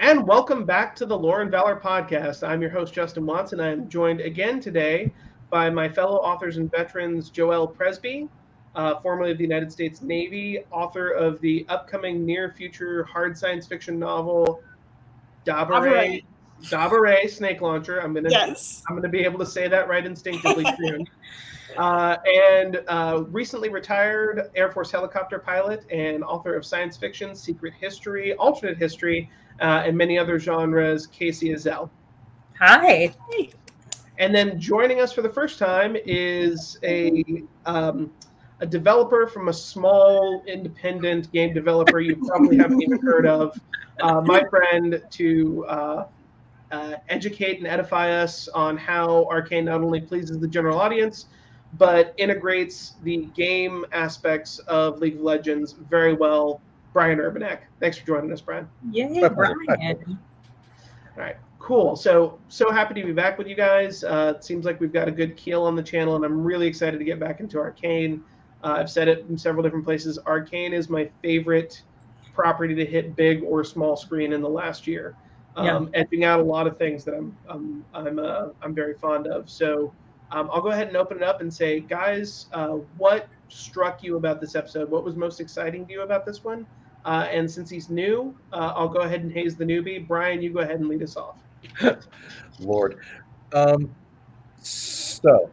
And welcome back to the and Valor podcast. I'm your host, Justin Watson. I am joined again today by my fellow authors and veterans, Joelle Presby, uh, formerly of the United States Navy, author of the upcoming near future hard science fiction novel, Dabare, Dabare Snake Launcher. I'm gonna Yes. I'm gonna be able to say that right instinctively soon. Uh, and uh, recently retired Air Force helicopter pilot and author of science fiction, secret history, alternate history, uh, and many other genres, Kacey Ezell. Hi. And then joining us for the first time is a um, a developer from a small independent game developer you probably haven't even heard of. Uh, my friend to uh, uh, educate and edify us on how Arcane not only pleases the general audience, but integrates the game aspects of League of Legends very well. Brian Urbanek. Thanks for joining us, Brian. Yay, My Brian. All right, cool. So so happy to be back with you guys. Uh, it seems like we've got a good keel on the channel, and I'm really excited to get back into Arcane. Uh, I've said it in several different places. Arcane is my favorite property to hit big or small screen in the last year, um, edging out a lot of things that I'm I'm I'm uh, I'm very fond of. So um, I'll go ahead and open it up and say, guys, uh, what struck you about this episode? What was most exciting to you about this one? Uh, and since he's new, uh, I'll go ahead and haze the newbie. Brian, you go ahead and lead us off. Lord. Um, so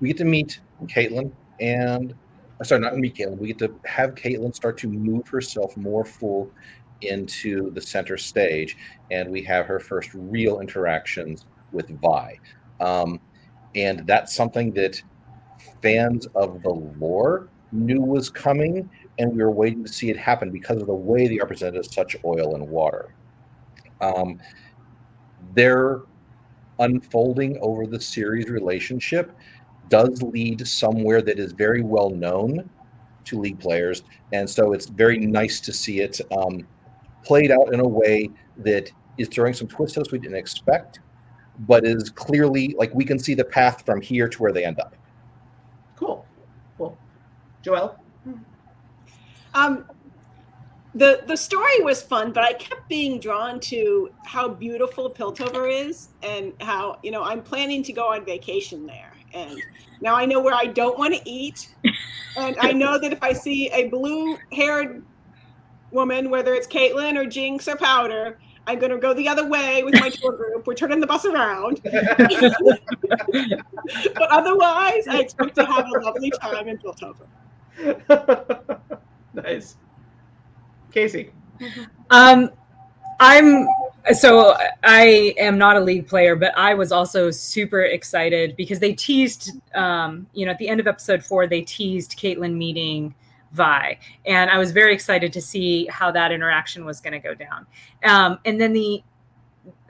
we get to meet Caitlyn and uh, sorry, not meet Caitlyn. We get to have Caitlyn start to move herself more full into the center stage, and we have her first real interactions with Vi. Um, and that's something that fans of the lore knew was coming, and we were waiting to see it happen because of the way they are presented as such oil and water. Um, their unfolding over the series relationship does lead somewhere that is very well known to league players and so it's very nice to see it um, played out in a way that is throwing some twists at us we didn't expect but is clearly like we can see the path from here to where they end up Cool. Cool. Joelle? Um, the the story was fun, but I kept being drawn to how beautiful Piltover is, and how you know I'm planning to go on vacation there, and now I know where I don't want to eat, and I know that if I see a blue haired woman, whether it's Caitlyn or Jinx or Powder. I'm gonna go the other way with my tour group. We're turning the bus around. but otherwise, I expect to have a lovely time in Piltover. nice. Kacey? Um, I'm so I am not a league player, but I was also super excited because they teased, um, you know, at the end of episode four, they teased Caitlyn meeting Vi, and I was very excited to see how that interaction was going to go down. Um, and then the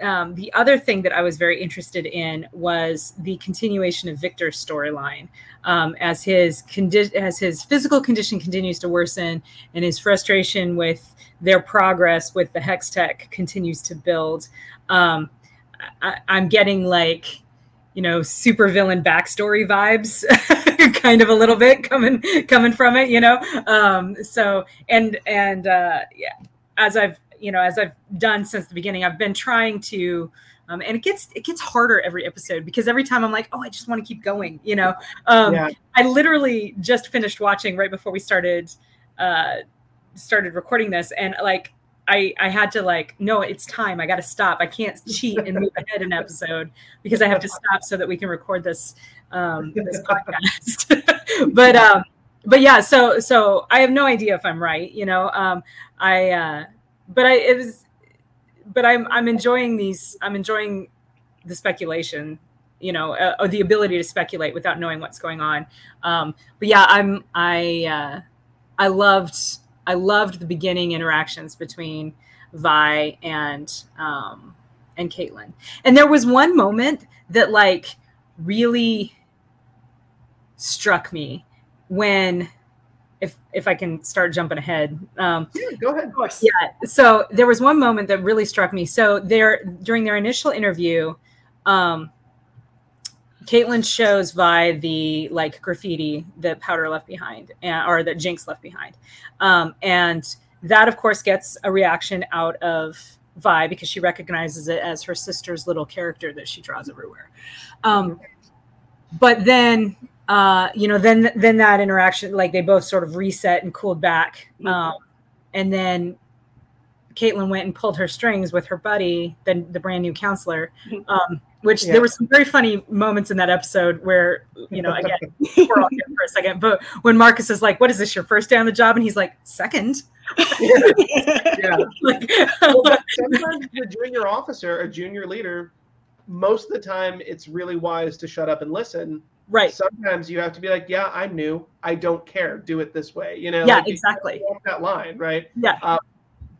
um, the other thing that I was very interested in was the continuation of Victor's storyline um, as his condi- as his physical condition continues to worsen and his frustration with their progress with the Hextech continues to build. Um, I, I'm getting like you know super villain backstory vibes kind of a little bit coming coming from it you know um so and and uh yeah as i've you know as i've done since the beginning i've been trying to um, and it gets it gets harder every episode because every time i'm like oh i just want to keep going you know? Um Yeah. i literally just finished watching right before we started uh started recording this and like I, I had to like no it's time. I gotta stop. I can't cheat and move ahead an episode because i have to stop so that we can record this um this podcast. But um but yeah so so i have no idea if i'm right you know? Um i uh but i it was but i'm i'm enjoying these i'm enjoying the speculation you know uh, or the ability to speculate without knowing what's going on. Um but yeah i'm i uh i loved i loved the beginning interactions between vi and um and caitlyn. And there was one moment that like really struck me when if if i can start jumping ahead um Yeah, go ahead. Of course. yeah so there was one moment that really struck me so there during their initial interview um Caitlyn shows Vi the like graffiti that Powder left behind, and, or that Jinx left behind, um, and that of course gets a reaction out of Vi because she recognizes it as her sister's little character that she draws everywhere. Um, but then, uh, you know, then then that interaction, like they both sort of reset and cooled back, um, and then Caitlyn went and pulled her strings with her buddy, then the brand new counselor. Um, which Yeah. there were some very funny moments in that episode where, you know, again, we're all here for a second, but when Marcus is like, "What is this? Your first day on the job?" and he's like, second. Yeah. like, Well, but sometimes the junior officer, a junior leader, most of the time it's really wise to shut up and listen. Right. Sometimes you have to be like, "Yeah, I'm new. I don't care. Do it this way." You know? Yeah, like, exactly. have to walk that line, right? Yeah. Uh,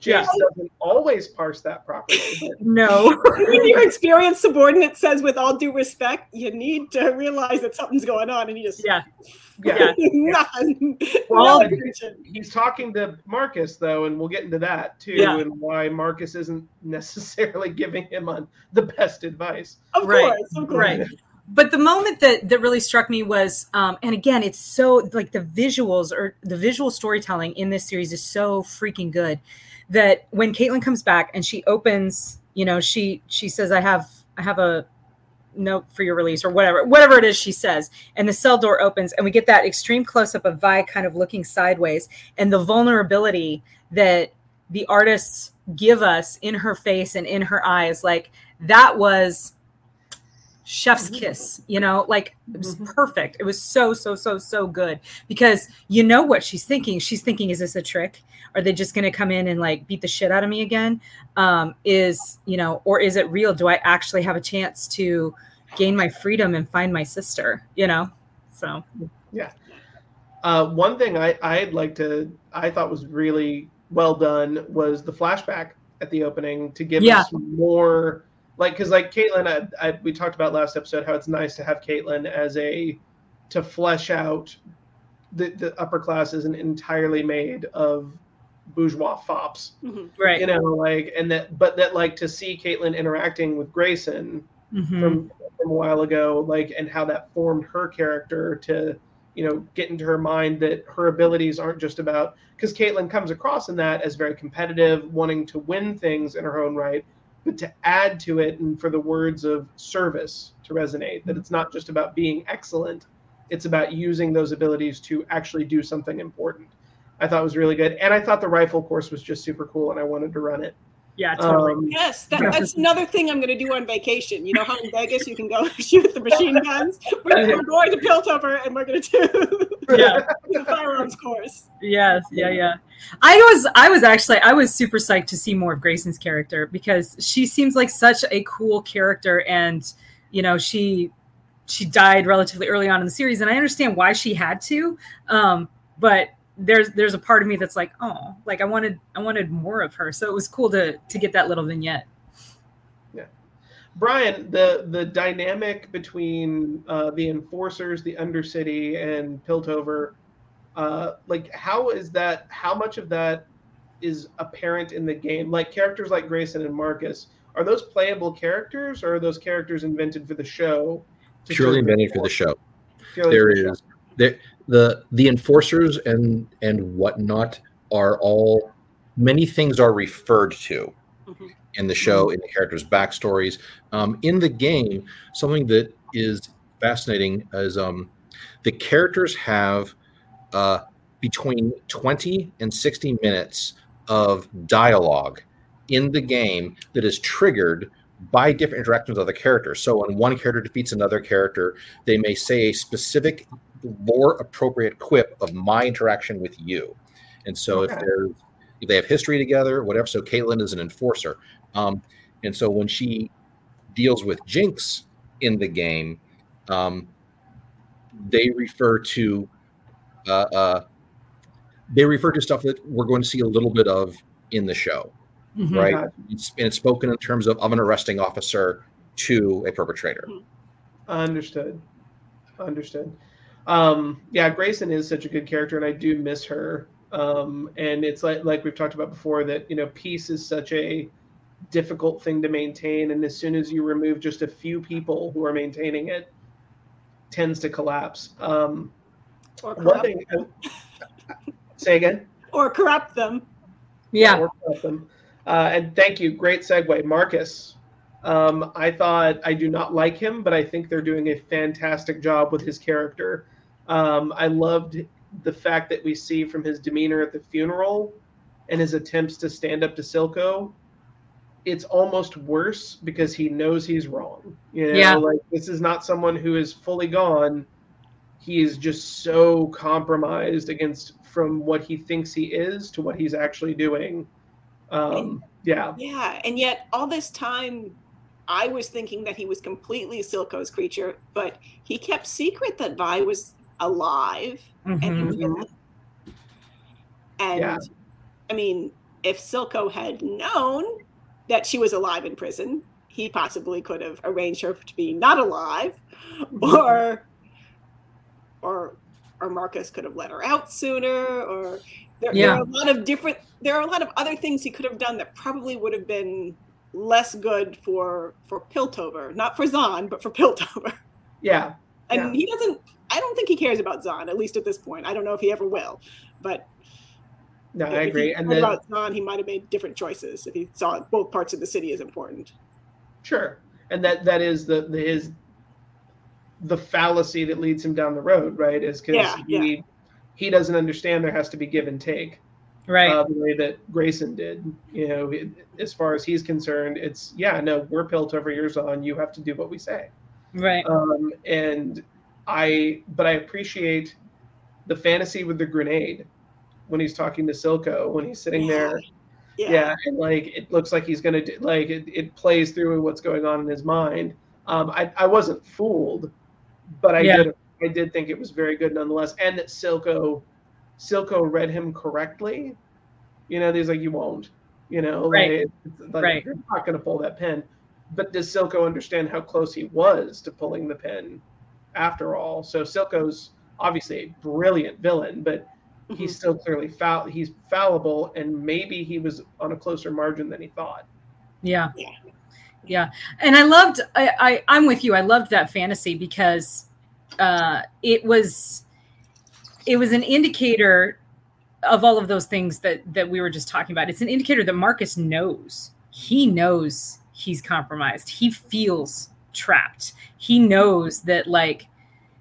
Jayce Yeah. doesn't always parse that properly. No. when your experienced subordinate says, with all due respect, you need to realize that something's going on, and you just Yeah. yeah. nothing. Well, no he's talking to Marcus though, and we'll get into that too, Yeah. and why Marcus isn't necessarily giving him on the best advice. Of Right, course, of course. right. But the moment that that really struck me was, um, and again, it's so like the visuals or the visual storytelling in this series is so freaking good that when Caitlyn comes back and she opens, you know, she she says, "I have I have a note for your release" or whatever whatever it is she says, and the cell door opens and we get that extreme close up of Vi kind of looking sideways and the vulnerability that the artists give us in her face and in her eyes, like that was chef's kiss you know like it was Mhm. perfect. It was so so so so good. Because you know what she's thinking? She's thinking is this a trick? Are they just going to come in and like beat the shit out of me again? Um is you know or is it real? Do i actually have a chance to gain my freedom and find my sister you know? So yeah. Uh, one thing I, I'd like to, I thought was really well done was the flashback at the opening to give Yeah. us more, like, because like Caitlyn, I, I, we talked about last episode how it's nice to have Caitlyn as a, to flesh out the, the upper class isn't entirely made of bourgeois fops, Mhm. right you know, like, and that, but that like to see Caitlyn interacting with Grayson Mhm. from from a while ago, like and how that formed her character to, you know, get into her mind that her abilities aren't just about because Caitlyn comes across in that as very competitive, wanting to win things in her own right, but to add to it and for the words of service to resonate, that it's not just about being excellent, it's about using those abilities to actually do something important. I thought was really good, and I thought the rifle course was just super cool, and I wanted to run it. Yeah totally Um, Yes, that, that's another thing I'm going to do on vacation. You know how in Vegas you can go shoot the machine guns? We're, we're going to Piltover and we're going to do yeah the firearms course. Yes, yeah, yeah. I was I was actually I was super psyched to see more of Grayson's character because she seems like such a cool character and you know, she she died relatively early on in the series and I understand why she had to. Um, but there's there's a part of me that's like, oh, like I wanted I wanted more of her. So it was cool to to get that little vignette. Yeah, Brian, the the dynamic between uh, the enforcers, the Undercity, and Piltover, uh, like how is that? How much of that is apparent in the game? Like characters like Grayson and Marcus, are those playable characters, or are those characters invented for the show? to Purely serve invented for the show. Purely There for the show. there the the enforcers and and whatnot are all many things are referred to Mhm. in the show in the characters' backstories. Um, in the game, something that is fascinating is um, the characters have uh, between 20 and 60 minutes of dialogue in the game that is triggered by different interactions of the characters. So when one character defeats another character, they may say a specific lore appropriate quip of my interaction with you. And so if Okay. there's if they have history together, whatever. So Caitlyn is an enforcer. Um, and so when she deals with Jinx in the game, um, they refer to uh, uh, they refer to stuff that we're going to see a little bit of in the show, Mhm. right? Gotcha. It's, and it's spoken in terms of, of an arresting officer to a perpetrator. Understood. Understood. Um, yeah, Grayson is such a good character, and I do miss her. Um, and it's like like we've talked about before that you know peace is such a difficult thing to maintain, and as soon as you remove just a few people who are maintaining it, tends to collapse. Um, Or one corrupt, thing. say again. or corrupt them. Yeah. or corrupt them. Uh, and thank you. Great segue. Marcus. Um, I thought I do not like him, but I think they're doing a fantastic job with his character. Um, I loved the fact that we see from his demeanor at the funeral and his attempts to stand up to Silco. It's almost worse because he knows he's wrong. You know, Yeah. like this is not someone who is fully gone. He is just so compromised against from what he thinks he is to what he's actually doing. Um, yeah, Yeah, and yet all this time, I was thinking that he was completely Silco's creature, but he kept secret that Vi was alive and Mhm. in prison. And Yeah. I mean, if Silco had known that she was alive in prison, he possibly could have arranged her to be not alive, or or or Marcus could have let her out sooner, or there, there are a lot of different there are a lot of other things he could have done that probably would have been less good for for Piltover, not for Zaun, but for Piltover. yeah, And Yeah. he doesn't I don't think he cares about Zaun, at least at this point. I don't know if he ever will. But no, I agree. he And cared then about Zaun, he might have made different choices if he saw both parts of the city as important. Sure, and that that is the, the his the fallacy that leads him down the road, right? Is because Yeah, he he doesn't understand there has to be give and take Right. uh, the way that Grayson did. You know, it, as far as he's concerned, it's yeah, no, we're built over years on. You have to do what we say. right. Um, and I, but I appreciate the fantasy with the grenade when he's talking to Silco when he's sitting Yeah. there yeah. and like it looks like he's gonna do like it, it plays through what's going on in his mind um i, I wasn't fooled but i Yeah. did i did think it was very good nonetheless and that silco silco read him correctly you know he's like you won't you know Right. like, it's like, Right. you're not gonna pull that pin but does silco understand how close he was to pulling the pin after all so silco's obviously a brilliant villain but Mhm. he's still clearly foul he's fallible and maybe he was on a closer margin than he thought Yeah. Yeah. Yeah. And I loved I, I I'm with you. I loved that fantasy because uh it was it was an indicator of all of those things that that we were just talking about. It's an indicator that Marcus knows. He knows he's compromised. He feels trapped. He knows that like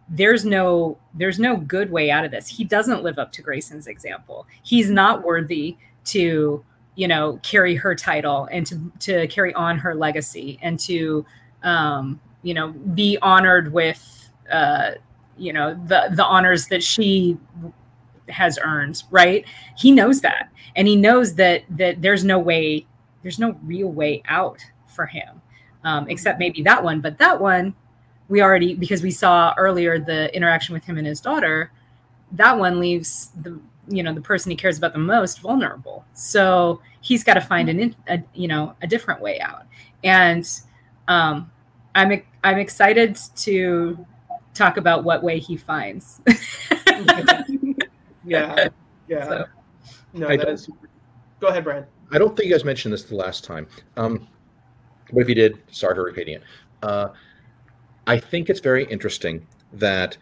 there's no there's no good way out of this. He doesn't live up to Grayson's example. He's not worthy to you know carry her title and to to carry on her legacy and to um you know be honored with uh you know the the honors that she has earned right he knows that and he knows that that there's no way there's no real way out for him um except maybe that one but that one we already because we saw earlier the interaction with him and his daughter that one leaves the you know the person he cares about the most vulnerable. So he's got to find an a, you know a different way out. And um i'm i'm excited to talk about what way he finds. Yeah. Yeah. So- no I that super. go ahead brian. I don't think you guys mentioned this the last time. Um, but if you did, sorry for repeating it. Uh, I think it's very interesting that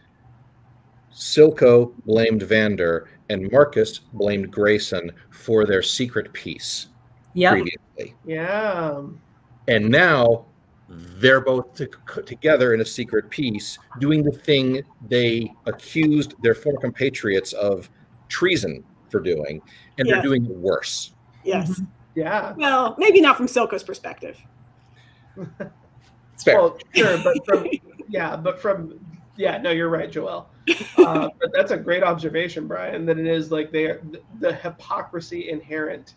Silco blamed Vander and Marcus blamed Grayson for their secret peace yep previously. yeah And now they're both to, together in a secret peace doing the thing they accused their former compatriots of treason for doing, and Yeah. they're doing it worse. Yes. yeah Well, maybe not from Silco's perspective. It's fair. well sure but from yeah but from yeah no you're right joelle uh, but that's a great observation brian that it is like they are the, hypocrisy inherent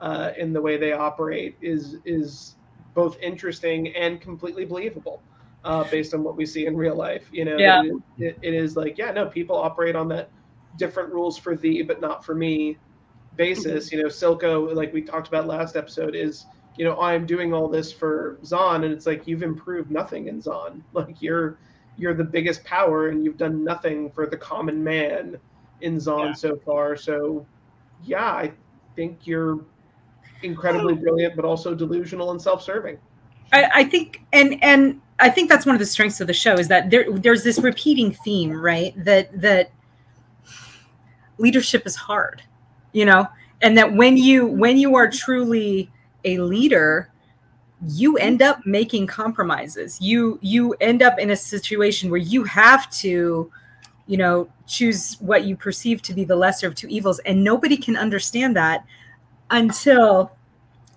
uh, in the way they operate is is both interesting and completely believable uh, based on what we see in real life you know Yeah. it, it, it is like yeah no people operate on that different rules for thee but not for me basis you know silco like we talked about last episode is you know i'm doing all this for zaun and it's like you've improved nothing in zaun like you're you're the biggest power and you've done nothing for the common man in zaun Yeah. so far. So yeah i think you're incredibly oh. brilliant but also delusional and self-serving. I, I think and and I think that's one of the strengths of the show is that there there's this repeating theme, right? That that leadership is hard, you know, and that when you when you are truly a leader, you end up making compromises. You you end up in a situation where you have to, you know, choose what you perceive to be the lesser of two evils, and nobody can understand that until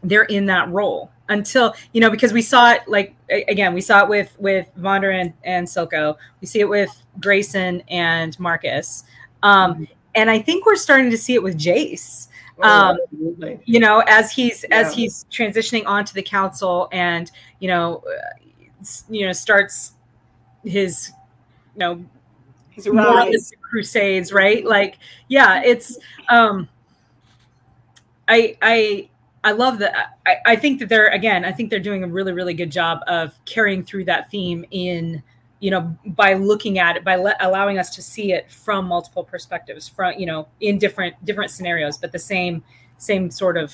they're in that role. Until you know, because we saw it like again, we saw it with with Vander and and Silco. We see it with Grayson and Marcus. Um, and I think we're starting to see it with Jayce Um, absolutely. you know as he's Yeah. as he's transitioning onto the council and you know uh, you know starts his you know His crusades right like yeah it's um i i i love that I, I think that they're again i think they're doing a really really good job of carrying through that theme in you know by looking at it by le- allowing us to see it from multiple perspectives from you know in different different scenarios but the same same sort of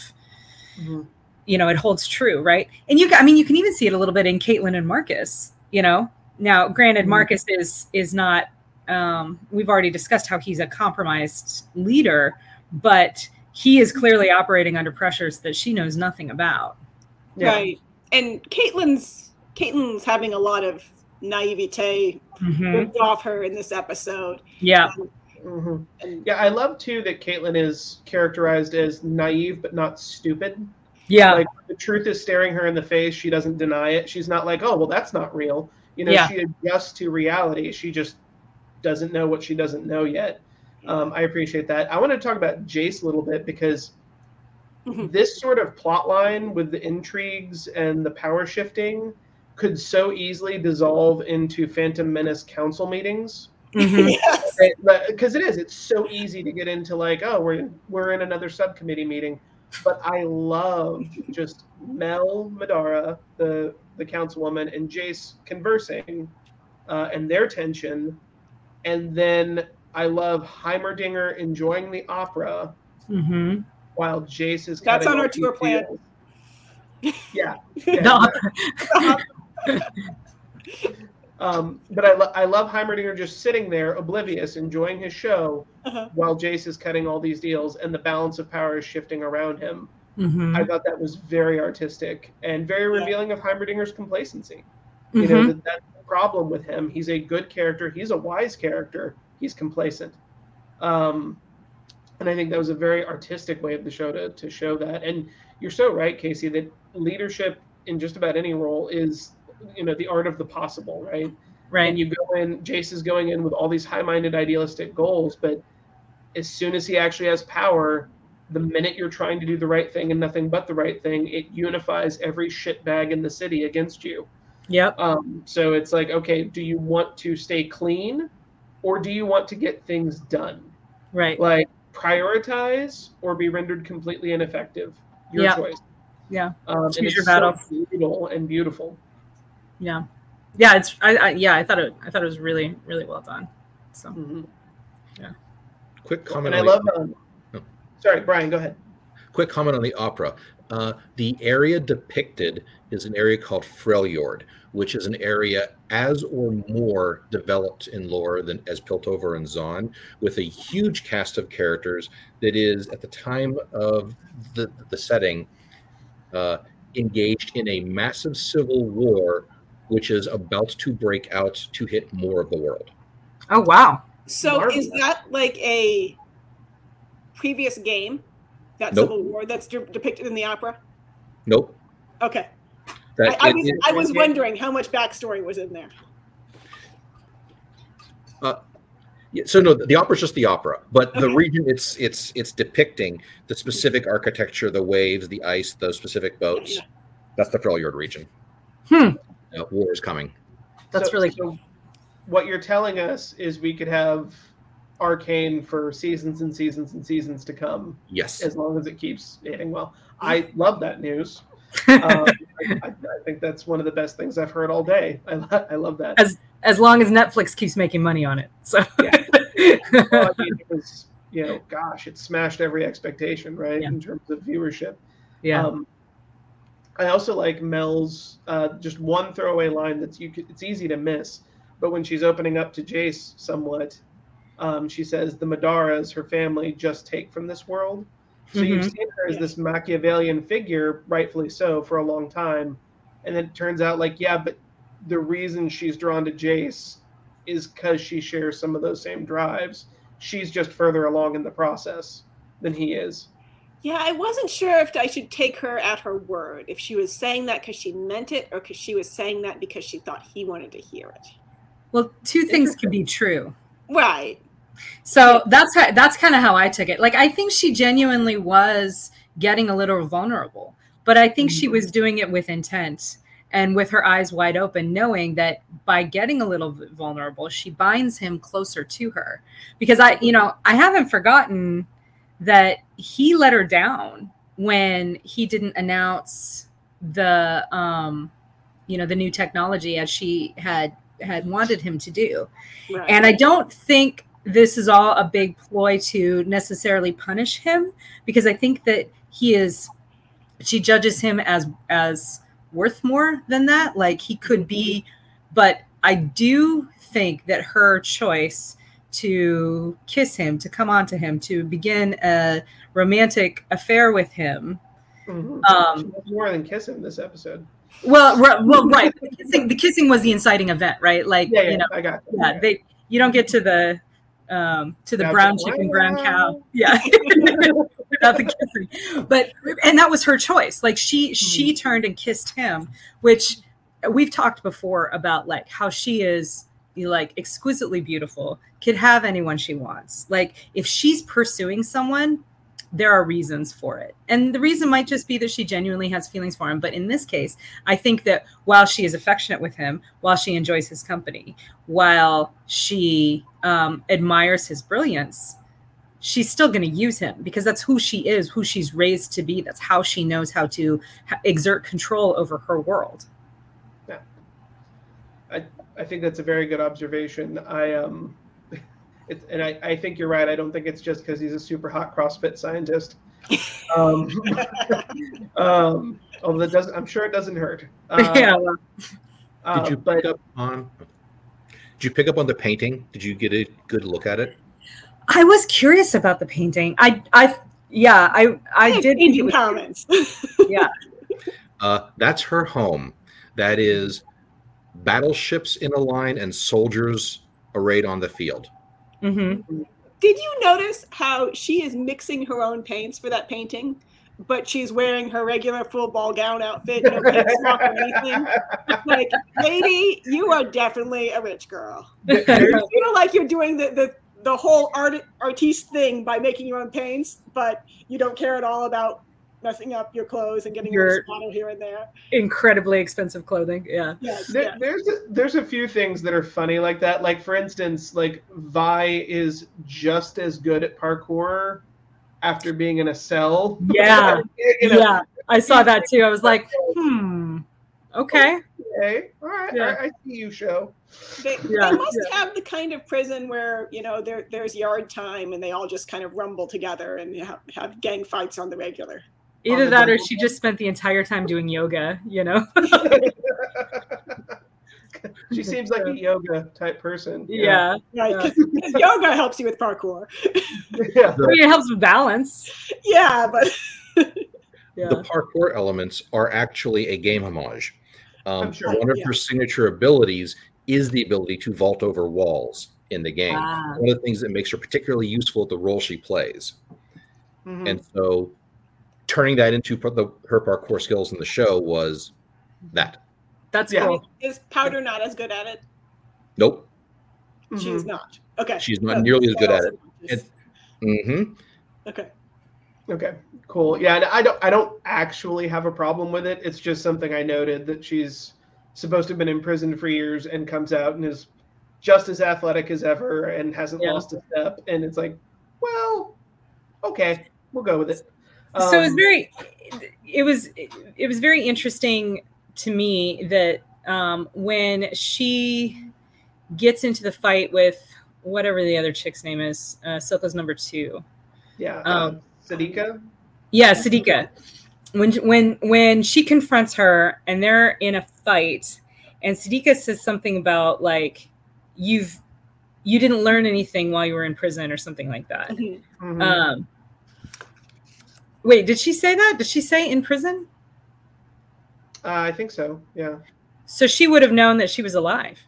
Mhm. you know it holds true right and you i mean you can even see it a little bit in caitlyn and marcus you know now granted Mhm. marcus is is not um we've already discussed how he's a compromised leader but he is clearly operating under pressures that she knows nothing about Yeah. Right. And caitlyn's caitlyn's having a lot of naivete Mhm. ripped off her in this episode. yeah hmm And Yeah, I love too that Caitlyn is characterized as naive but not stupid. yeah Like the truth is staring her in the face. She doesn't deny it. She's not like, oh, well, that's not real. You know, Yeah. she adjusts to reality. She just doesn't know what she doesn't know yet. Um, I appreciate that. I want to talk about Jayce a little bit because Mhm. this sort of plot line with the intrigues and the power shifting could so easily dissolve into Phantom Menace council meetings Mhm. yes. because it is it's so easy to get into like oh we're we're in another subcommittee meeting but i love just mel medarda the the councilwoman and jayce conversing uh, and their tension and then i love heimerdinger enjoying the opera Mhm. while jayce is That's on our tour plan. deals. yeah, yeah. opera. Um, but I, lo- I love Heimerdinger just sitting there, oblivious, enjoying his show, Uh-huh. while Jayce is cutting all these deals, and the balance of power is shifting around him. Mhm. I thought that was very artistic and very Yeah. revealing of Heimerdinger's complacency. You know, Mhm. that, that's the problem with him. He's a good character. He's a wise character. He's complacent. Um, and I think that was a very artistic way of the show to, to show that. And you're so right, Kacey, that leadership in just about any role is, you know, the art of the possible, right? Right. and you go in jayce is going in with all these high-minded idealistic goals but as soon as he actually has power the minute you're trying to do the right thing and nothing but the right thing it unifies every shitbag in the city against you yep um, so it's like okay do you want to stay clean or do you want to get things done right like prioritize or be rendered completely ineffective your Yeah. choice Yeah. um, and it's your so brutal and beautiful yeah yeah it's I, I yeah i thought it i thought it was really really well done so Mhm. Quick comment. and i on the- love um, Oh. sorry brian go ahead quick comment on the opera. Uh, the area depicted is an area called Freljord, which is an area as or more developed in lore than as Piltover and Zaun, with a huge cast of characters that is at the time of the the setting uh, engaged in a massive civil war, which is about to break out to hit more of the world. oh wow So is that like a previous game? That Nope. Civil War that's de- depicted in the opera? Nope. Okay. That I, I it was is- I was wondering how much backstory was in there. Yeah, so no, the opera is just the opera, but the region it's it's it's depicting the specific architecture, the waves, the ice, those specific boats. Yeah. That's the Freljord region. Hmm. Uh, war is coming. that's So- really so what you're telling us is we could have arcane for seasons and seasons and seasons to come Yes. as long as it keeps hitting well. I love that news. Um, I, I, I think that's one of the best things i've heard all day. I, lo- I love that. As- as long as netflix keeps making money on it so. Well, I mean, it was you know gosh it smashed every expectation right Yeah. in terms of viewership. Yeah. Um, I also like Mel's uh, just one throwaway line that's you. Could, it's easy to miss, but when she's opening up to Jayce somewhat, um, she says the Medardas, her family, just take from this world, So you've Mhm. seen her as this Machiavellian figure, rightfully so, for a long time, and then it turns out like yeah, but the reason she's drawn to Jayce is because she shares some of those same drives. She's just further along in the process than he is. Yeah, I wasn't sure if I should take her at her word, if she was saying that because she meant it or because she was saying that because she thought he wanted to hear it. Well, two things could be true. Right. So that's how, that's kind of how I took it. Like I think she genuinely was getting a little vulnerable, but I think she mm-hmm. was doing it with intent and with her eyes wide open, knowing that by getting a little vulnerable, she binds him closer to her. Because I, you know, I haven't forgotten that he let her down when he didn't announce the, um, you know, the new technology as she had had wanted him to do. Right. And I don't think this is all a big ploy to necessarily punish him because I think that he is she judges him as as worth more than that. Like he could be, but I do think that her choice to kiss him, to come on to him, to begin a romantic affair with him. Mm-hmm. Um, more than kiss him this episode. well, ri- well, right. The kissing, the kissing was the inciting event, right? Like, Yeah, yeah, you know, I got. That. yeah they you don't get to the um to the brown chicken brown cow yeah without the kissing but and that was her choice like she she turned and kissed him which we've talked before about like how she is like exquisitely beautiful could have anyone she wants. Like if she's pursuing someone there are reasons for it. And the reason might just be that she genuinely has feelings for him. But in this case i think that while she is affectionate with him while she enjoys his company while she um, admires his brilliance she's still going to use him because that's who she is who she's raised to be. That's how she knows how to exert control over her world I think that's a very good observation. I um, it, and I, I think you're right. I don't think it's just because he's a super hot CrossFit scientist. Um, um, although that doesn't, I'm sure it doesn't hurt. Uh, yeah uh, Did you but pick up on? Did you pick up on the painting? Did you get a good look at it? i was curious about the painting i i yeah i i have did think painting comments. yeah Uh, that's her home. That is battleships in a line and soldiers arrayed on the field. hmm Did you notice how she is mixing her own paints for that painting? But she's wearing her regular full ball gown outfit, no pink or anything. Like, lady, you are definitely a rich girl. You feel like you're doing the, the, the whole art artiste thing by making your own paints, but you don't care at all about messing up your clothes and getting Your- little splatter here and there. incredibly expensive clothing yeah Yes, There, yes. there's a, there's a few things that are funny like that. Like for instance, like Vi is just as good at parkour after being in a cell. Yeah. You know, yeah i saw that too i was like hmm okay Okay. All right. Yeah. All right. I see you, show. They, Yeah, they must have the kind of prison where you know there there's yard time and they all just kind of rumble together and have, have gang fights on the regular. Either that or double. she just spent the entire time doing yoga you know she seems like a yoga type person. yeah Right, Yeah. because yoga helps you with parkour. Yeah. I mean, it helps with balance Yeah, but yeah The parkour elements are actually a game homage. Um, I'm sure. One of Yeah. her signature abilities is the ability to vault over walls in the game. Ah. One of the things that makes her particularly useful at the role she plays. Mhm. And so turning that into par- the, her parkour skills in the show was that. that's Yeah. cool is Powder not as good at it? Nope. She's Mhm. not. Okay. She's not So- nearly as good at so it. just- hmm Okay. Okay. Cool. Yeah. And I don't. I don't actually have a problem with it. It's just something I noted that she's supposed to have been imprisoned for years and comes out and is just as athletic as ever and hasn't Yeah. lost a step. And it's like, well, okay, we'll go with it. So it was Um, very it was it was very interesting to me that um, when she gets into the fight with whatever the other chick's name is uh, Silco's number two Yeah. um, Um, Sadika. yeah Sadika when when when she confronts her and they're in a fight and Sadika says something about like you've you didn't learn anything while you were in prison or something like that Mhm. Mhm. um Wait, did she say that? Did she say in prison? Uh, I think so. Yeah. So she would have known that she was alive.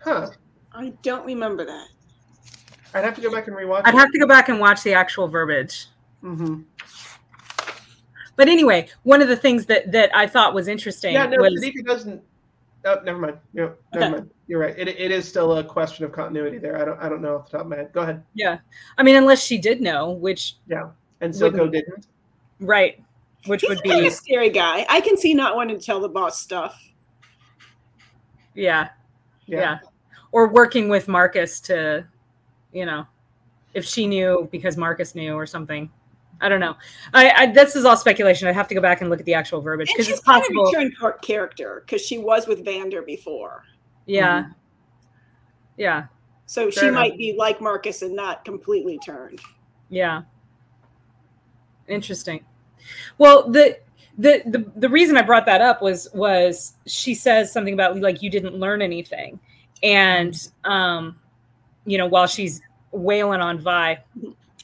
Huh. I don't remember that. I'd have to go back and rewatch. I'd it. have to go back and watch the actual verbiage. Mm-hmm. But anyway, one of the things that that I thought was interesting Yeah, no, was Sadika doesn't. Oh, never mind. No, never Okay. mind. You're right. It, it is still a question of continuity there. I don't I don't know off the top of my head. Go ahead. yeah. I mean, unless she did know, which yeah, And Wouldn't- Silco didn't. right, which He's would kind of be a scary guy. I can see not wanting to tell the boss stuff. yeah, Yeah. yeah, or working with Marcus to, you know, if she knew because Marcus knew or something. I don't know. I, I this is all speculation. I'd have to go back and look at the actual verbiage because she's it's kind of possible. return character because she was with Vander before. Yeah, Mhm. yeah, So Fair she enough. might be like Marcus and not completely turned. yeah. Interesting. Well, the the the the reason I brought that up was was she says something about like you didn't learn anything, and um, you know, while she's wailing on Vi.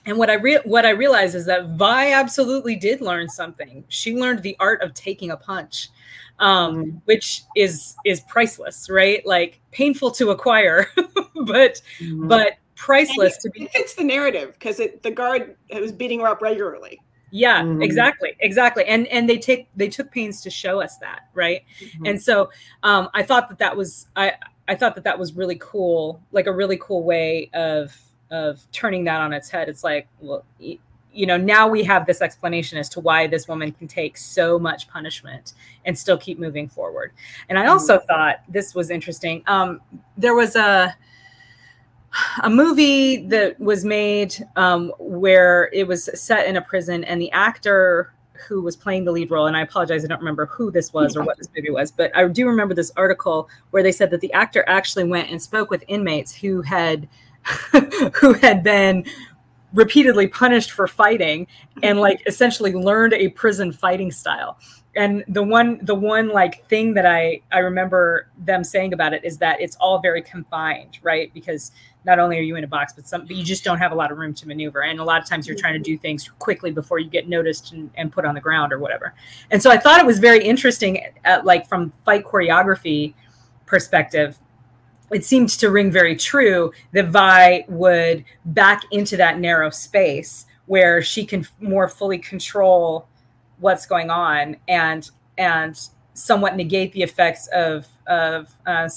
And what I re- what I realized is that Vi absolutely did learn something. She learned the art of taking a punch, um, Mhm. which is is priceless, right? Like painful to acquire, but Mhm. but priceless to be It fits the narrative because the guard was beating her up regularly. yeah Mhm. exactly exactly and and they take they took pains to show us that right and so um i thought that that was i i thought that that was really cool like a really cool way of of turning that on its head. It's like well you know now we have this explanation as to why this woman can take so much punishment and still keep moving forward. And i also thought this was interesting. Um there was a a movie that was made um, where it was set in a prison and the actor who was playing the lead role and i apologize i don't remember who this was or what this movie was but i do remember this article where they said that the actor actually went and spoke with inmates who had who had been repeatedly punished for fighting and like essentially learned a prison fighting style. And the one the one like thing that i i remember them saying about it is that it's all very confined right? Because not only are you in a box but some but you just don't have a lot of room to maneuver. And a lot of times you're trying to do things quickly before you get noticed and, and put on the ground or whatever. And so i thought it was very interesting at, like from fight choreography perspective it seemed to ring very true that Vi would back into that narrow space where she can more fully control what's going on and and somewhat negate the effects of of uh,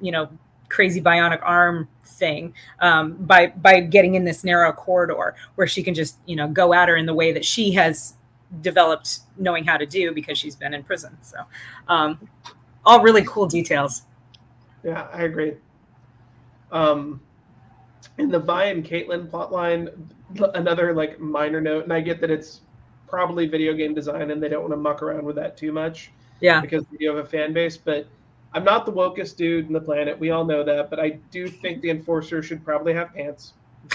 you know crazy bionic arm thing um, by by getting in this narrow corridor where she can just you know go at her in the way that she has developed knowing how to do because she's been in prison. So um, all really cool details. Yeah, I agree. Um, in the Vi and Caitlyn plotline, another like minor note, and I get that it's probably video game design and they don't want to muck around with that too much Yeah. because you have a fan base. But I'm not the wokest dude in the planet. We all know that. But I do think the enforcer should probably have pants.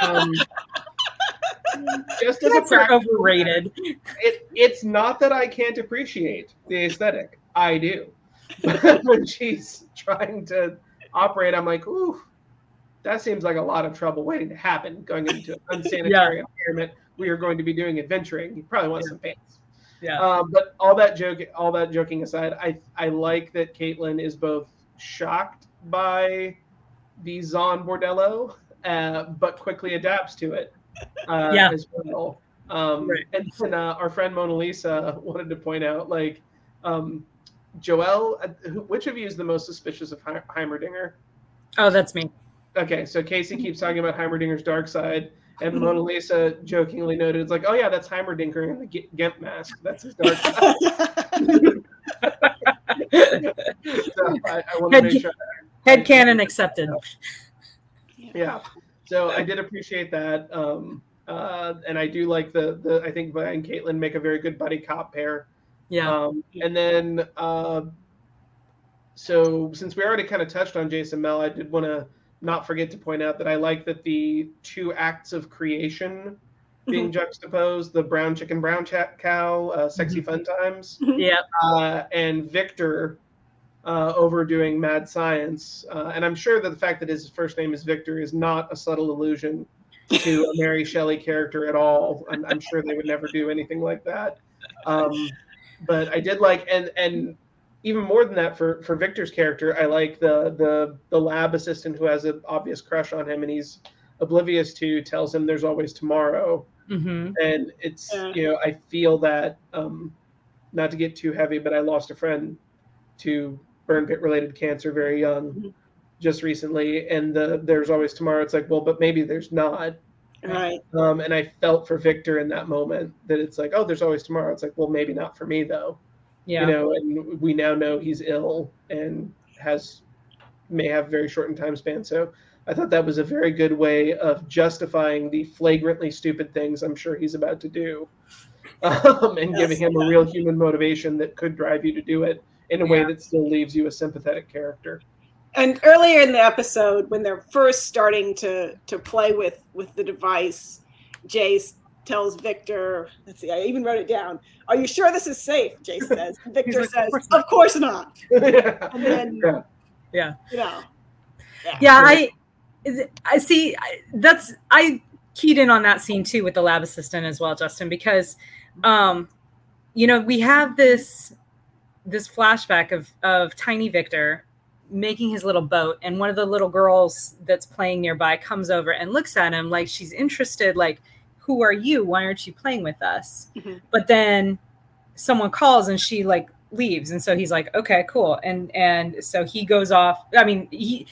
um, just as a Cats overrated. it it's not that I can't appreciate the aesthetic. I do. But when she's trying to operate, I'm like, ooh, that seems like a lot of trouble waiting to happen going into an unsanitary environment. We are going to be doing adventuring. You probably want some pants. Yeah. Um, but all that joke, all that joking aside, I I like that Caitlyn is both shocked by the Zaun Bordello, uh, but quickly adapts to it uh, Yeah. as well. Um, Right. And then uh, our friend Mona Lisa wanted to point out, like, um, Joelle, uh, which of you is the most suspicious of Hei- Heimerdinger? Oh, that's me. Okay, so Kacey keeps talking about Heimerdinger's dark side, and Mona Lisa jokingly noted, "It's like, oh yeah, that's Heimerdinger in the G- Gimp mask. That's his dark side." so I, I want to Head- make sure. Head canon accepted. Yeah. So I did appreciate that, um, uh, and I do like the the. I think Vi and Caitlyn make a very good buddy cop pair. Yeah. Um, and then, uh, so since we already kind of touched on Jason Mel, I did want to not forget to point out that I like that the two acts of creation being juxtaposed the brown chicken, brown chat cow, uh, sexy fun times, yeah. uh, and Victor uh, overdoing mad science. Uh, and I'm sure that the fact that his first name is Victor is not a subtle illusion to a Mary Shelley character at all. I'm, I'm sure they would never do anything like that. Um, but I did like, and and even more than that for for Victor's character, I like the the the lab assistant who has an obvious crush on him, and he's oblivious to tells him there's always tomorrow, Mhm. and it's Yeah. you know I feel that um, not to get too heavy, but I lost a friend to burn pit related cancer very young Mhm. just recently, and the there's always tomorrow. It's like well, but maybe there's not. Right. Um, and I felt for Victor in that moment that it's like, oh, there's always tomorrow. It's like, well, maybe not for me though. Yeah. You know, and we now know he's ill and has may have very shortened time span. So I thought that was a very good way of justifying the flagrantly stupid things I'm sure he's about to do, um, and Yes, giving him yeah. a real human motivation that could drive you to do it in a way that still leaves you a sympathetic character. And earlier in the episode, when they're first starting to to play with with the device, Jayce tells Victor, let's see, I even wrote it down. Are you sure this is safe? Jayce says. Victor like, "Of says, course of course not. yeah. And then, Yeah. Yeah. you know. yeah i i see I- that's i keyed in on that scene too with the lab assistant as well justin because um you know we have this this flashback of of tiny victor making his little boat and one of the little girls that's playing nearby comes over and looks at him like she's interested like who are you? Why aren't you playing with us? Mhm. but then someone calls and she like leaves and so he's like okay cool. And and so he goes off i mean he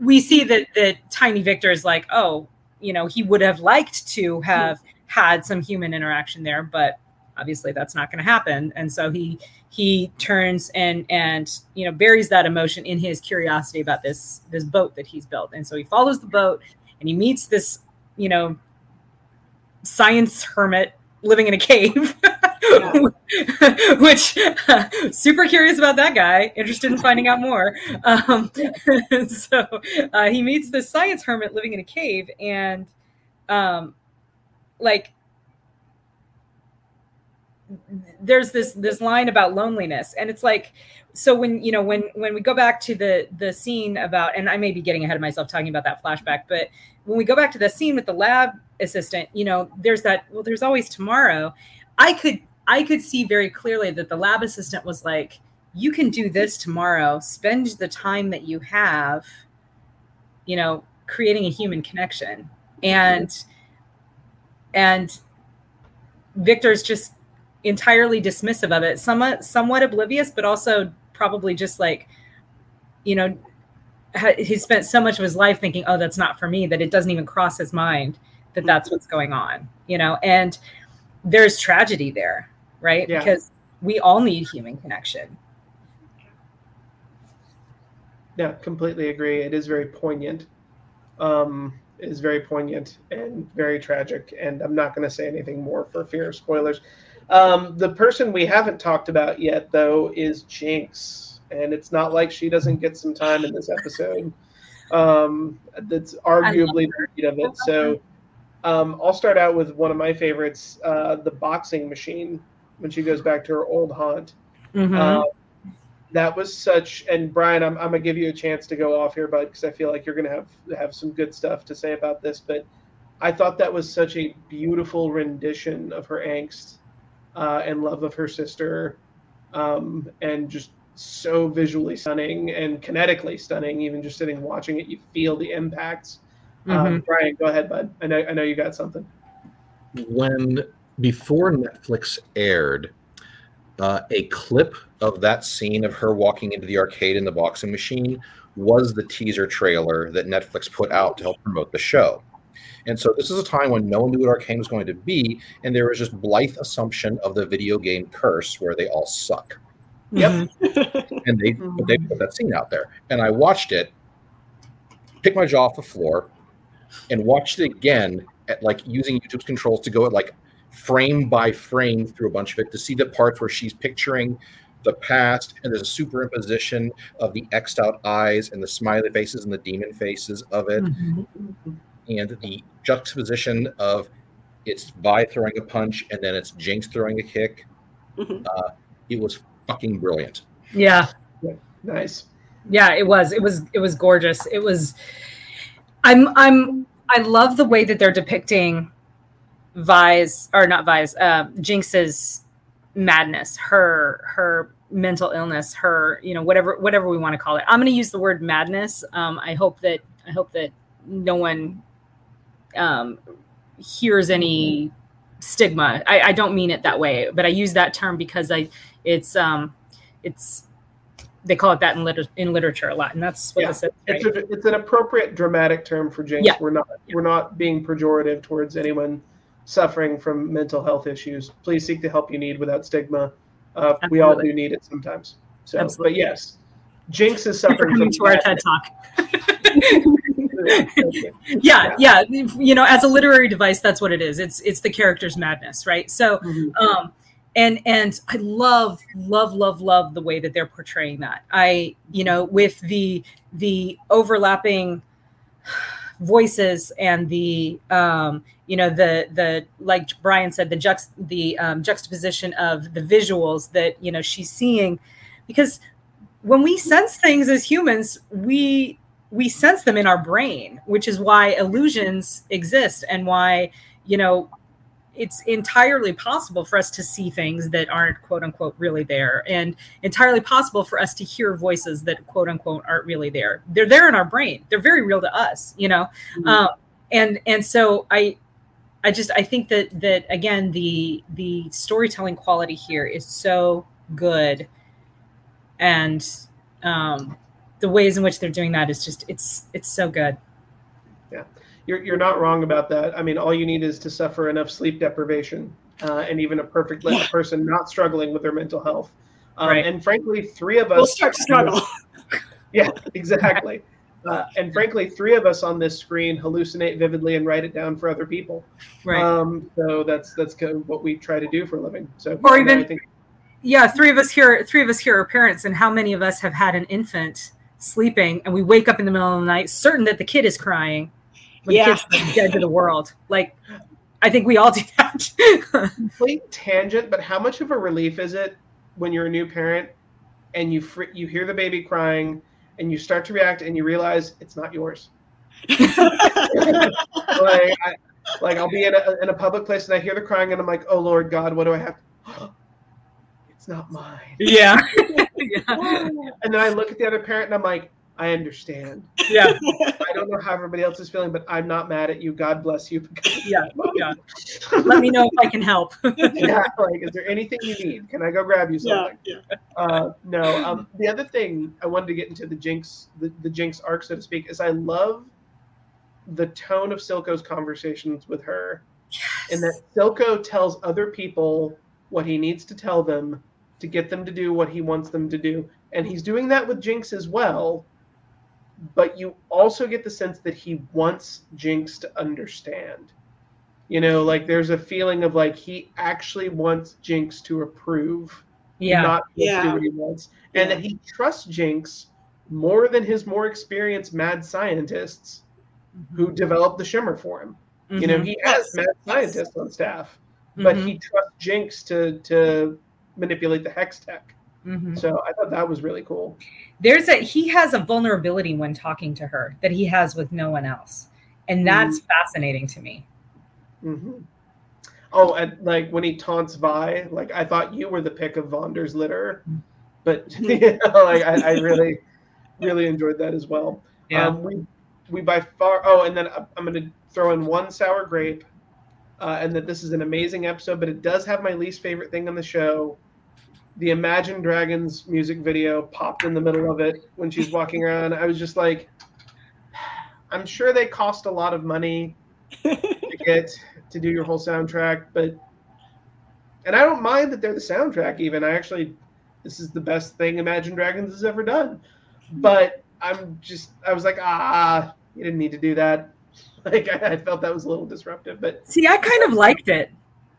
we see that that tiny victor is like oh you know he would have liked to have had some human interaction there but obviously that's not going to happen. And so he he turns and and you know buries that emotion in his curiosity about this this boat that he's built. And so he follows the boat and he meets this you know science hermit living in a cave which super curious about that guy interested in finding out more. Um, so uh, he meets this science hermit living in a cave and um, like there's this this line about loneliness and it's like so when you know when when we go back to the the scene about and i may be getting ahead of myself talking about that flashback but when we go back to the scene with the lab assistant you know there's that well there's always tomorrow. I could i could see very clearly that the lab assistant was like you can do this tomorrow. Spend the time that you have you know creating a human connection. And and victor's just entirely dismissive of it somewhat somewhat oblivious but also probably just like you know ha- he spent so much of his life thinking oh that's not for me that it doesn't even cross his mind that that's what's going on you know and there's tragedy there right Yeah. because we all need human connection Yeah, completely agree. It is very poignant. Um, it is very poignant and very tragic. And I'm not going to say anything more for fear of spoilers. Um, the person we haven't talked about yet, though, is Jinx, and it's not like she doesn't get some time in this episode. Um, that's arguably the lead of it. So um, I'll start out with one of my favorites, uh, the boxing machine, when she goes back to her old haunt. Mhm. Uh, that was such. And Brian, I'm, I'm gonna give you a chance to go off here, bud, because I feel like you're gonna have have some good stuff to say about this. But I thought that was such a beautiful rendition of her angst uh, and love of her sister, um, and just so visually stunning and kinetically stunning. Even just sitting watching it, you feel the impacts. Um, Brian, go ahead, bud. I know I know you got something. when before Netflix aired, uh, a clip of that scene of her walking into the arcade in the boxing machine was the teaser trailer that Netflix put out to help promote the show. And so this is a time when no one knew what Arcane was going to be, and there was just blithe assumption of the video game curse where they all suck. Yep. And they but they put that scene out there. And I watched it, picked my jaw off the floor, and watched it again at like using YouTube's controls to go at like frame by frame through a bunch of it to see the parts where she's picturing the past and there's a superimposition of the xed out eyes and the smiley faces and the demon faces of it Mhm. And the juxtaposition of it's Vi throwing a punch and then it's Jinx throwing a kick. Mhm. Uh, it was fucking brilliant. yeah Nice. yeah it was it was it was gorgeous it was i'm i'm I love the way that they're depicting Vi's or not Vi's, uh, Jinx's madness, her her mental illness, her you know whatever whatever we want to call it. I'm going to use the word madness. Um, I hope that I hope that no one um, hears any stigma. I, I don't mean it that way, but I use that term because I it's um it's they call it that in, liter- in literature a lot, and that's what Yeah. this is. It's, a, it's an appropriate dramatic term for Jinx. Yeah. We're not we're not being pejorative towards anyone suffering from mental health issues. Please seek the help you need without stigma. Uh, we all do need it sometimes. So, Absolutely. but yes, Jinx is for suffering from coming to our TED. Talk. yeah, yeah. You know, as a literary device, that's what it is. It's it's the character's madness, right? So, Mhm. um, and and I love love love love the way that they're portraying that. I you know with the the overlapping voices and the um you know the the like brian said the juxt the um, juxtaposition of the visuals that you know she's seeing because when we sense things as humans we we sense them in our brain which is why illusions exist and why you know it's entirely possible for us to see things that aren't quote unquote really there and entirely possible for us to hear voices that quote unquote aren't really there. They're there in our brain. They're very real to us you know? Mhm. um, and and so i i just i think that that again the the storytelling quality here is so good. And um the ways in which they're doing that is just it's it's so good Yeah, You're, you're not wrong about that. I mean, all you need is to suffer enough sleep deprivation, uh, and even a perfect Yeah. person not struggling with their mental health. Um, Right. And frankly, three of us We'll start to struggle. Yeah, exactly. Uh, and frankly, three of us on this screen hallucinate vividly and write it down for other people. right Um, so that's that's kind of what we try to do for a living. So, Or even- think, yeah three of us here three of us here are parents and how many of us have had an infant sleeping and we wake up in the middle of the night certain that the kid is crying when Yeah. the kid's dead to the world like i think we all do that complete tangent, but how much of a relief is it when you're a new parent and you fr- you hear the baby crying and you start to react and you realize it's not yours? like, I, like I'll be in a, in a public place and I hear the crying and I'm like, oh Lord God, what do I have? it's not mine. yeah yeah And then I look at the other parent and I'm like, I understand. yeah I don't know how everybody else is feeling, but I'm not mad at you. God bless you. yeah yeah let me know if i can help yeah, like, is there anything you need? Can I go grab you something? yeah. Uh, no. Um, the other thing I wanted to get into the Jinx, the, the Jinx arc, so to speak, is I love the tone of Silco's conversations with her, and that Silco tells other people what he needs to tell them to get them to do what he wants them to do, and he's doing that with Jinx as well. But you also get the sense that he wants Jinx to understand. You know, like there's a feeling of like he actually wants Jinx to approve yeah not just Yeah. do what he wants, and Yeah. that he trusts Jinx more than his more experienced mad scientists who developed the Shimmer for him. You know, Mhm. he has Yes. mad scientists on staff, but Mhm. he trusts Jinx to to manipulate the Hextech. Mhm. So I thought that was really cool. there's a he has a vulnerability when talking to her that he has with no one else and that's fascinating to me hmm Oh, and like when he taunts Vi, like I thought you were the pick of Vander's litter, but you know, like I, I really, really enjoyed that as well. Um, we we by far. Oh, and then I- I'm going to throw in one sour grape, uh, and that this is an amazing episode, but it does have my least favorite thing on the show. The Imagine Dragons music video popped in the middle of it when she's walking around. I was just like, I'm sure they cost a lot of money to get to do your whole soundtrack, but and I don't mind that they're the soundtrack. Even I actually, this is the best thing Imagine Dragons has ever done. But I'm just, I was like, ah, you didn't need to do that. Like I, I felt that was a little disruptive, but see i kind of liked it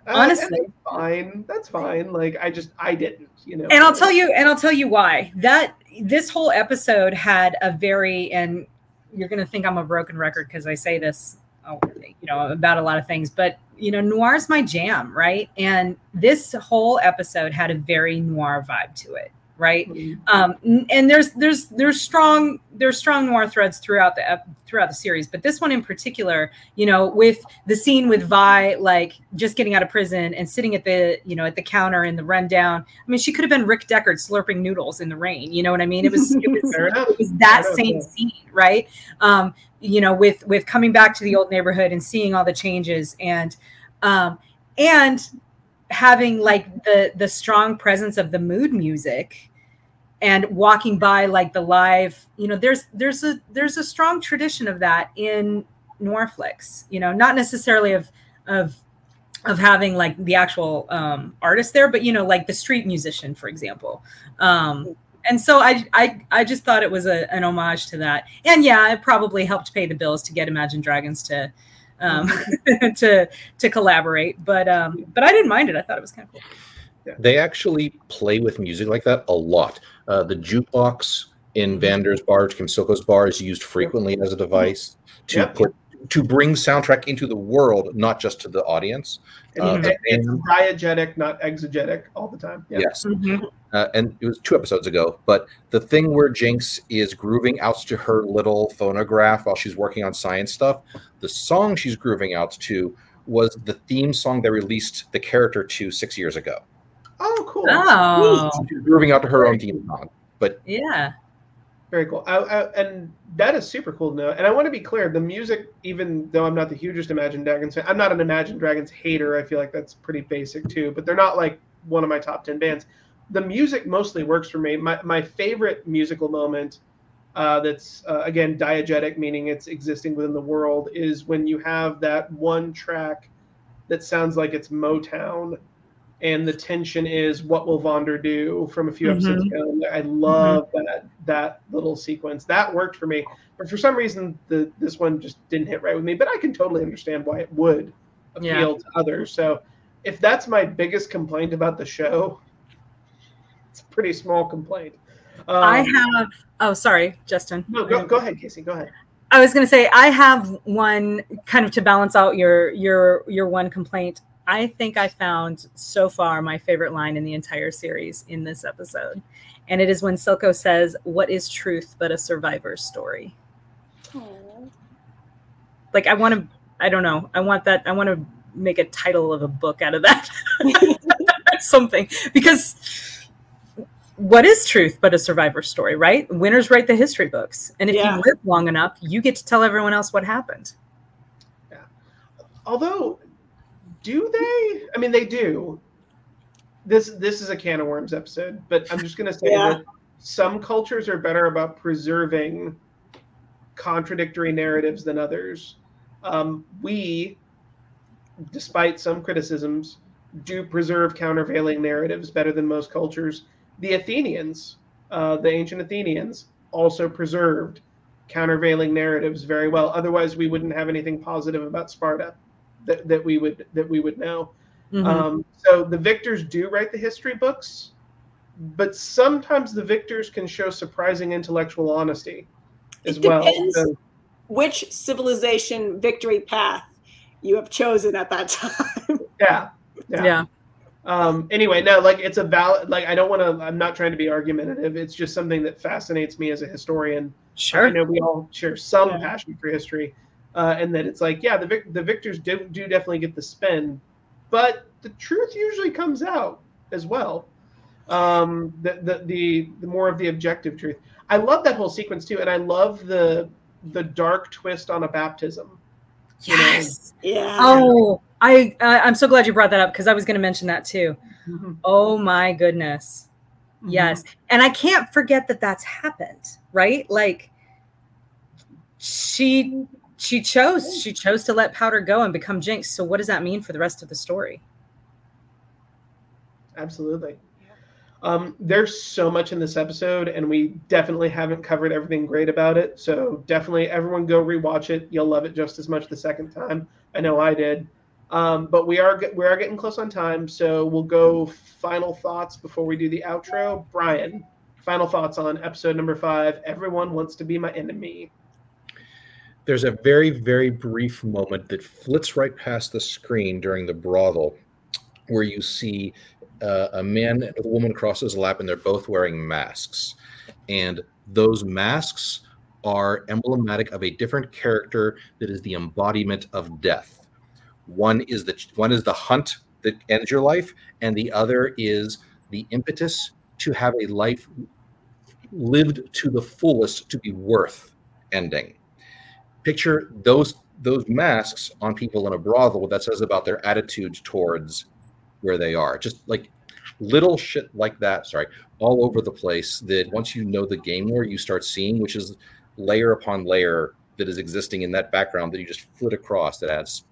Uh, Honestly. that's fine. That's fine. Like I just, I didn't, you know. and i'll tell you and i'll tell you why that this whole episode had a very and you're going to think i'm a broken record because i say this oh, you know about a lot of things but you know noir's my jam right and this whole episode had a very noir vibe to it right? Mhm. um, and there's there's there's strong there's strong noir threads throughout the throughout the series but this one in particular you know with the scene with vi like just getting out of prison and sitting at the you know at the counter in the rundown i mean she could have been rick deckard slurping noodles in the rain you know what i mean it was it was, it was that same scene right um you know with with coming back to the old neighborhood and seeing all the changes and um and having like the the strong presence of the mood music and walking by like the live you know there's there's a there's a strong tradition of that in noir flicks you know not necessarily of of of having like the actual um artist there but you know like the street musician for example. Um and so I, I i just thought it was a, an homage to that. And yeah it probably helped pay the bills to get imagine dragons to um to to collaborate but um but i didn't mind it. I thought it was kind of cool. They actually play with music like that a lot. Uh, the jukebox in Vander's bar, Kim Silco's bar, is used frequently as a device to Yeah. put to bring soundtrack into the world, not just to the audience. And Uh, it- it's and- diegetic, not exegetic, all the time. Yeah. Yes, uh, and it was two episodes ago. But the thing where Jinx is grooving out to her little phonograph while she's working on science stuff, the song she's grooving out to was the theme song they released the character to six years ago. Oh, cool. oh She's grooving out to her own theme song. But yeah Very cool. I, I, and that is super cool to know. And I want to be clear the music, even though I'm not the hugest Imagine Dragons fan, I'm not an Imagine Dragons hater. I feel like that's pretty basic too, but they're not like one of my top 10 bands. The music mostly works for me. My, my favorite musical moment uh, that's, uh, again, diegetic, meaning it's existing within the world, is when you have that one track that sounds like it's Motown. And the tension is what will Vander do from a few episodes ago. I love that that little sequence. That worked for me. But for some reason the this one just didn't hit right with me. But I can totally understand why it would appeal Yeah. to others. So if that's my biggest complaint about the show, it's a pretty small complaint. Um, I have. Oh, sorry, Justin. no go, go ahead, Kacey. Go ahead. I was going to say I have one kind of to balance out your your your one complaint. I think I found so far my favorite line in the entire series in this episode, and it is when Silco says, "What is truth but a survivor's story?" Like I want to. I don't know. I want that. I want to make a title of a book out of that. Something because what is truth but a survivor story, right? Winners write the history books. And if Yeah. you live long enough, you get to tell everyone else what happened. Yeah. Although, do they? I mean, they do. This this is a can of worms episode, but I'm just gonna say Yeah. that some cultures are better about preserving contradictory narratives than others. Um, we, despite some criticisms, do preserve countervailing narratives better than most cultures. The Athenians, uh, the ancient Athenians, also preserved countervailing narratives very well. Otherwise, we wouldn't have anything positive about Sparta that, that we would that we would know. Mhm. Um, so the victors do write the history books, but sometimes the victors can show surprising intellectual honesty as It well. depends. So, Which civilization victory path you have chosen at that time? yeah, yeah. yeah. Um, anyway, no, like it's a valid. Like I don't want to. I'm not trying to be argumentative. It's just something that fascinates me as a historian. Sure. I Sure. know we all share some Yeah. passion for history, uh, and that it's like, yeah, the vic- the victors do, do definitely get the spin, but the truth usually comes out as well. Um, the, the the the more of the objective truth. I love that whole sequence too, and I love the the dark twist on a baptism. you know. Yes. yeah. Oh, I uh, I'm so glad you brought that up because I was going to mention that too. Mhm. Oh my goodness. Yes. And I can't forget that that's happened, right? Like she she chose she chose to let Powder go and become Jinx. So what does that mean for the rest of the story? Absolutely. Um, there's so much in this episode, and we definitely haven't covered everything great about it. So definitely, everyone go rewatch it. You'll love it just as much the second time. I know I did. Um, but we are we are getting close on time, so we'll go final thoughts before we do the outro. Brian, final thoughts on episode number five. Everyone wants to be my enemy. There's a very, very brief moment that flits right past the screen during the brothel where you see uh, a man and a woman crosses a lap, and they're both wearing masks, and those masks are emblematic of a different character that is the embodiment of death. One is the one is the hunt that ends your life, and the other is the impetus to have a life lived to the fullest to be worth ending. Picture those those masks on people in a brothel that says about their attitudes towards where they are. Just like little shit like that, sorry, all over the place that once you know the game lore, you start seeing, which is layer upon layer that is existing in that background that you just flit across that adds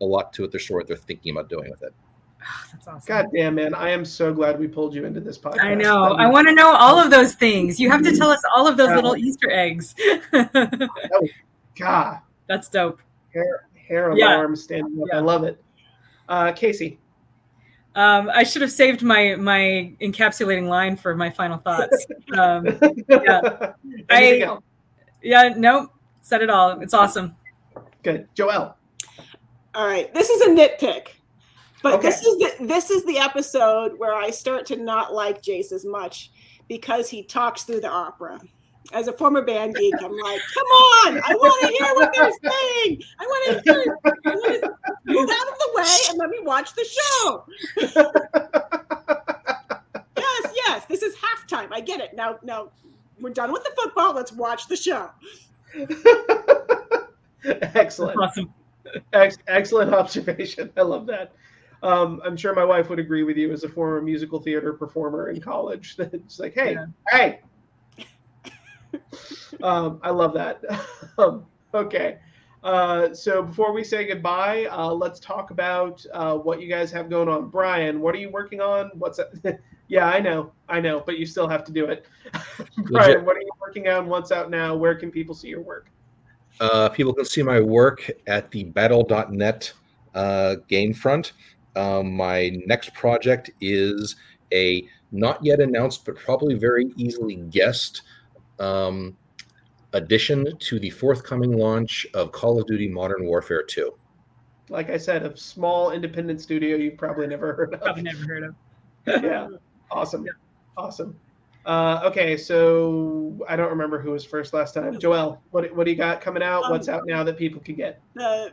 a lot to it, their story, what they're thinking about doing with it. Oh, that's awesome. God damn, man. I am so glad we pulled you into this podcast. I know. That I want to know all of those things. You have to tell us all of those little Easter eggs. God, That's dope. hair, hair Yeah. alarm standing up. Yeah. I love it. Uh, Kacey. Um, I should have saved my my encapsulating line for my final thoughts. Um, Anything I- else? yeah, nope, said it all. It's awesome. Good. Joelle. All right, this is a nitpick, but Okay. this is the this is the episode where I start to not like Jayce as much because he talks through the opera. As a former band geek, I'm like, come on, I want to hear what they're saying. I want to hear. I want to move out of the way and let me watch the show. Yes, yes, this is halftime. I get it. Now, now we're done with the football. Let's watch the show. Excellent. Awesome. Ex- excellent observation. I love that. Um, I'm sure my wife would agree with you as a former musical theater performer in college. That it's like, hey, Yeah. hey. um, I love that. um, okay. Uh, so before we say goodbye, uh, let's talk about uh, what you guys have going on. Brian, what are you working on? What's that? yeah, I know, I know, but you still have to do it. Brian, Legit. what are you working on? What's out now? Where can people see your work? Uh, people can see my work at the battle.net uh, game front. Um, my next project is a not yet announced, but probably very easily guessed um, addition to the forthcoming launch of Call of Duty Modern Warfare 2. Like I said, a small independent studio you've probably never heard of. Probably never heard of. yeah awesome awesome uh okay so i don't remember who was first last time joelle what, what do you got coming out what's out now that people can get the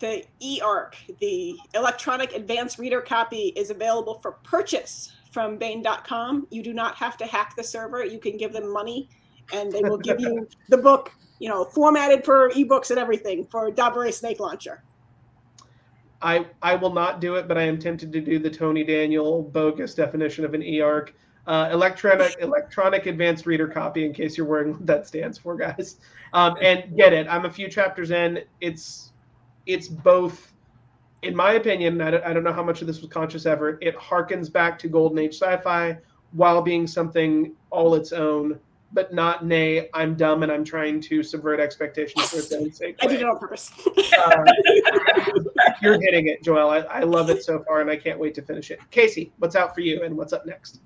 the eARC, the electronic advanced reader copy, is available for purchase from Baen.com. You do not have to hack the server. You can give them money, and they will give you the book, you know, formatted for ebooks and everything for Dabare Snake Launcher. i i will not do it but i am tempted to do the tony daniel bogus definition of an eARC. Uh, electronic electronic advanced reader copy in case you're wondering what that stands for guys. Um, and get it. I'm a few chapters in. It's it's both in my opinion I don't, I don't know how much of this was conscious effort it harkens back to golden age sci-fi while being something all its own but not nay i'm dumb and i'm trying to subvert expectations for its own sake I did it on purpose. Uh, you're hitting it joelle I, I love it so far and i can't wait to finish it. Kacey what's out for you and what's up next?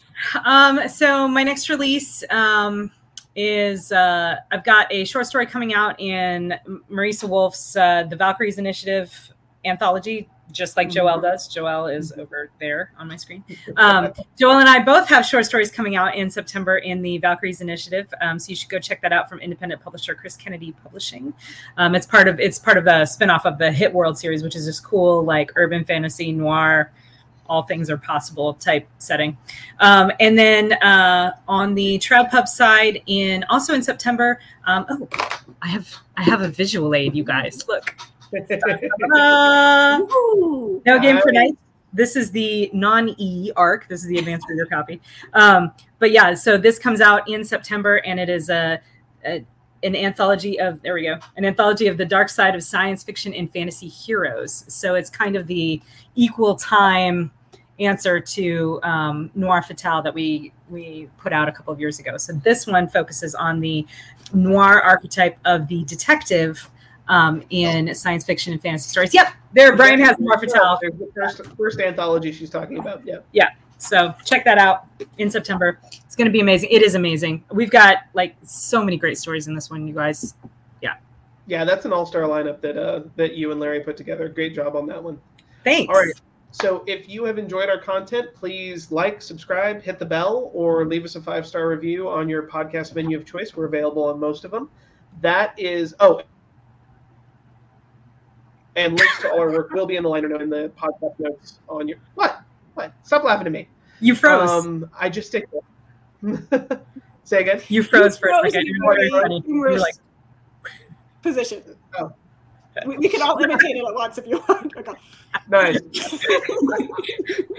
Um, so my next release um, is uh, I've got a short story coming out in Marisa Wolf's uh, The Valkyries Initiative anthology, just like Joelle does. Joelle is over there on my screen. Um, Joelle and I both have short stories coming out in September in the Valkyries Initiative, um, so you should go check that out from independent publisher Chris Kennedy Publishing. Um, it's part of it's part of the spinoff of the Hit World series, which is this cool like urban fantasy noir. All things are possible type setting. Um, and then uh, on the Trail Pub side, in also in September. Um, oh, I have I have a visual aid, you guys. Look, uh, Ooh. No Game for Knights. This is the non-E arc. This is the advanced reader copy. Um, but yeah, so this comes out in September, and it is a, a an anthology of there we go, an anthology of the dark side of science fiction and fantasy heroes. So it's kind of the equal time answer to um, Noir Fatale that we we put out a couple of years ago. So this one focuses on the noir archetype of the detective um, in science fiction and fantasy stories. Yep, there Brian has more. The first, first anthology she's talking about yeah Yeah. So check that out in September. It's going to be amazing. It is amazing. We've got like so many great stories in this one, you guys. Yeah. Yeah that's an all-star lineup that uh that you and larry put together great job on that one Thanks. All right. so if you have enjoyed our content, please like, subscribe, hit the bell, or leave us a five star review on your podcast venue of choice. We're available on most of them. That is oh, and links to all our work will be in the liner note in the podcast notes on your what what. Stop laughing at me. You froze. Um, I just stick. Say again. you froze for a second. You were. You humorous like, position. Oh. We, we can all imitate it at once if you want. Okay. Nice.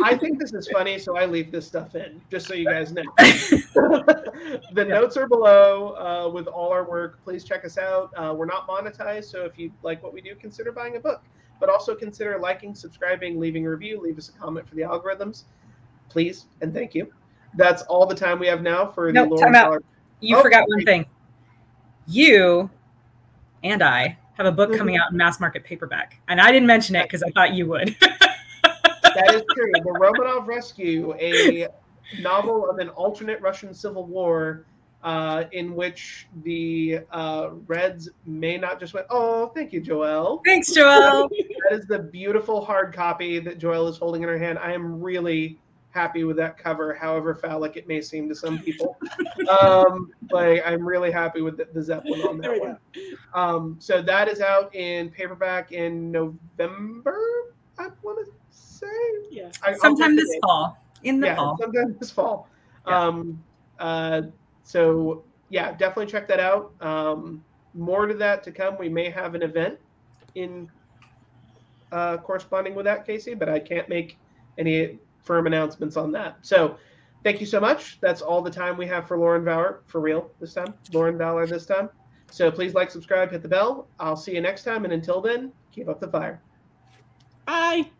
I think this is funny, so I leave this stuff in, just so you guys know. the notes are below uh, with all our work. Please check us out. Uh, we're not monetized, so if you like what we do, consider buying a book. But also consider liking, subscribing, leaving a review, leave us a comment for the algorithms, please, and thank you. That's all the time we have now for the Nope, Lauren time out. Dollar. you Oh, forgot one thing. You and I have a book coming out in mass market paperback, and I didn't mention it because I thought you would. That is true. The Romanov Rescue, a novel of an alternate Russian Civil War, uh, in which the uh, Reds may not just went. Oh, thank you, Joelle. Thanks, Joelle. That is the beautiful hard copy that Joelle is holding in her hand. I am really happy with that cover, however phallic it may seem to some people. um, like I'm really happy with the, the Zeppelin on There that we one. Um, so that is out in paperback in November. I want to say. Yeah. I- Sometime this date. fall. In the yeah, fall. sometime this fall. Yeah. Um, uh, so yeah, definitely check that out. Um, more to that to come. We may have an event in uh, corresponding with that, Kacey, but I can't make any firm announcements on that. So thank you so much. That's all the time we have for Lauren Valor for real this time. Lauren Valor this time. So please like, subscribe, hit the bell. I'll see you next time, and until then, keep up the fire. Bye.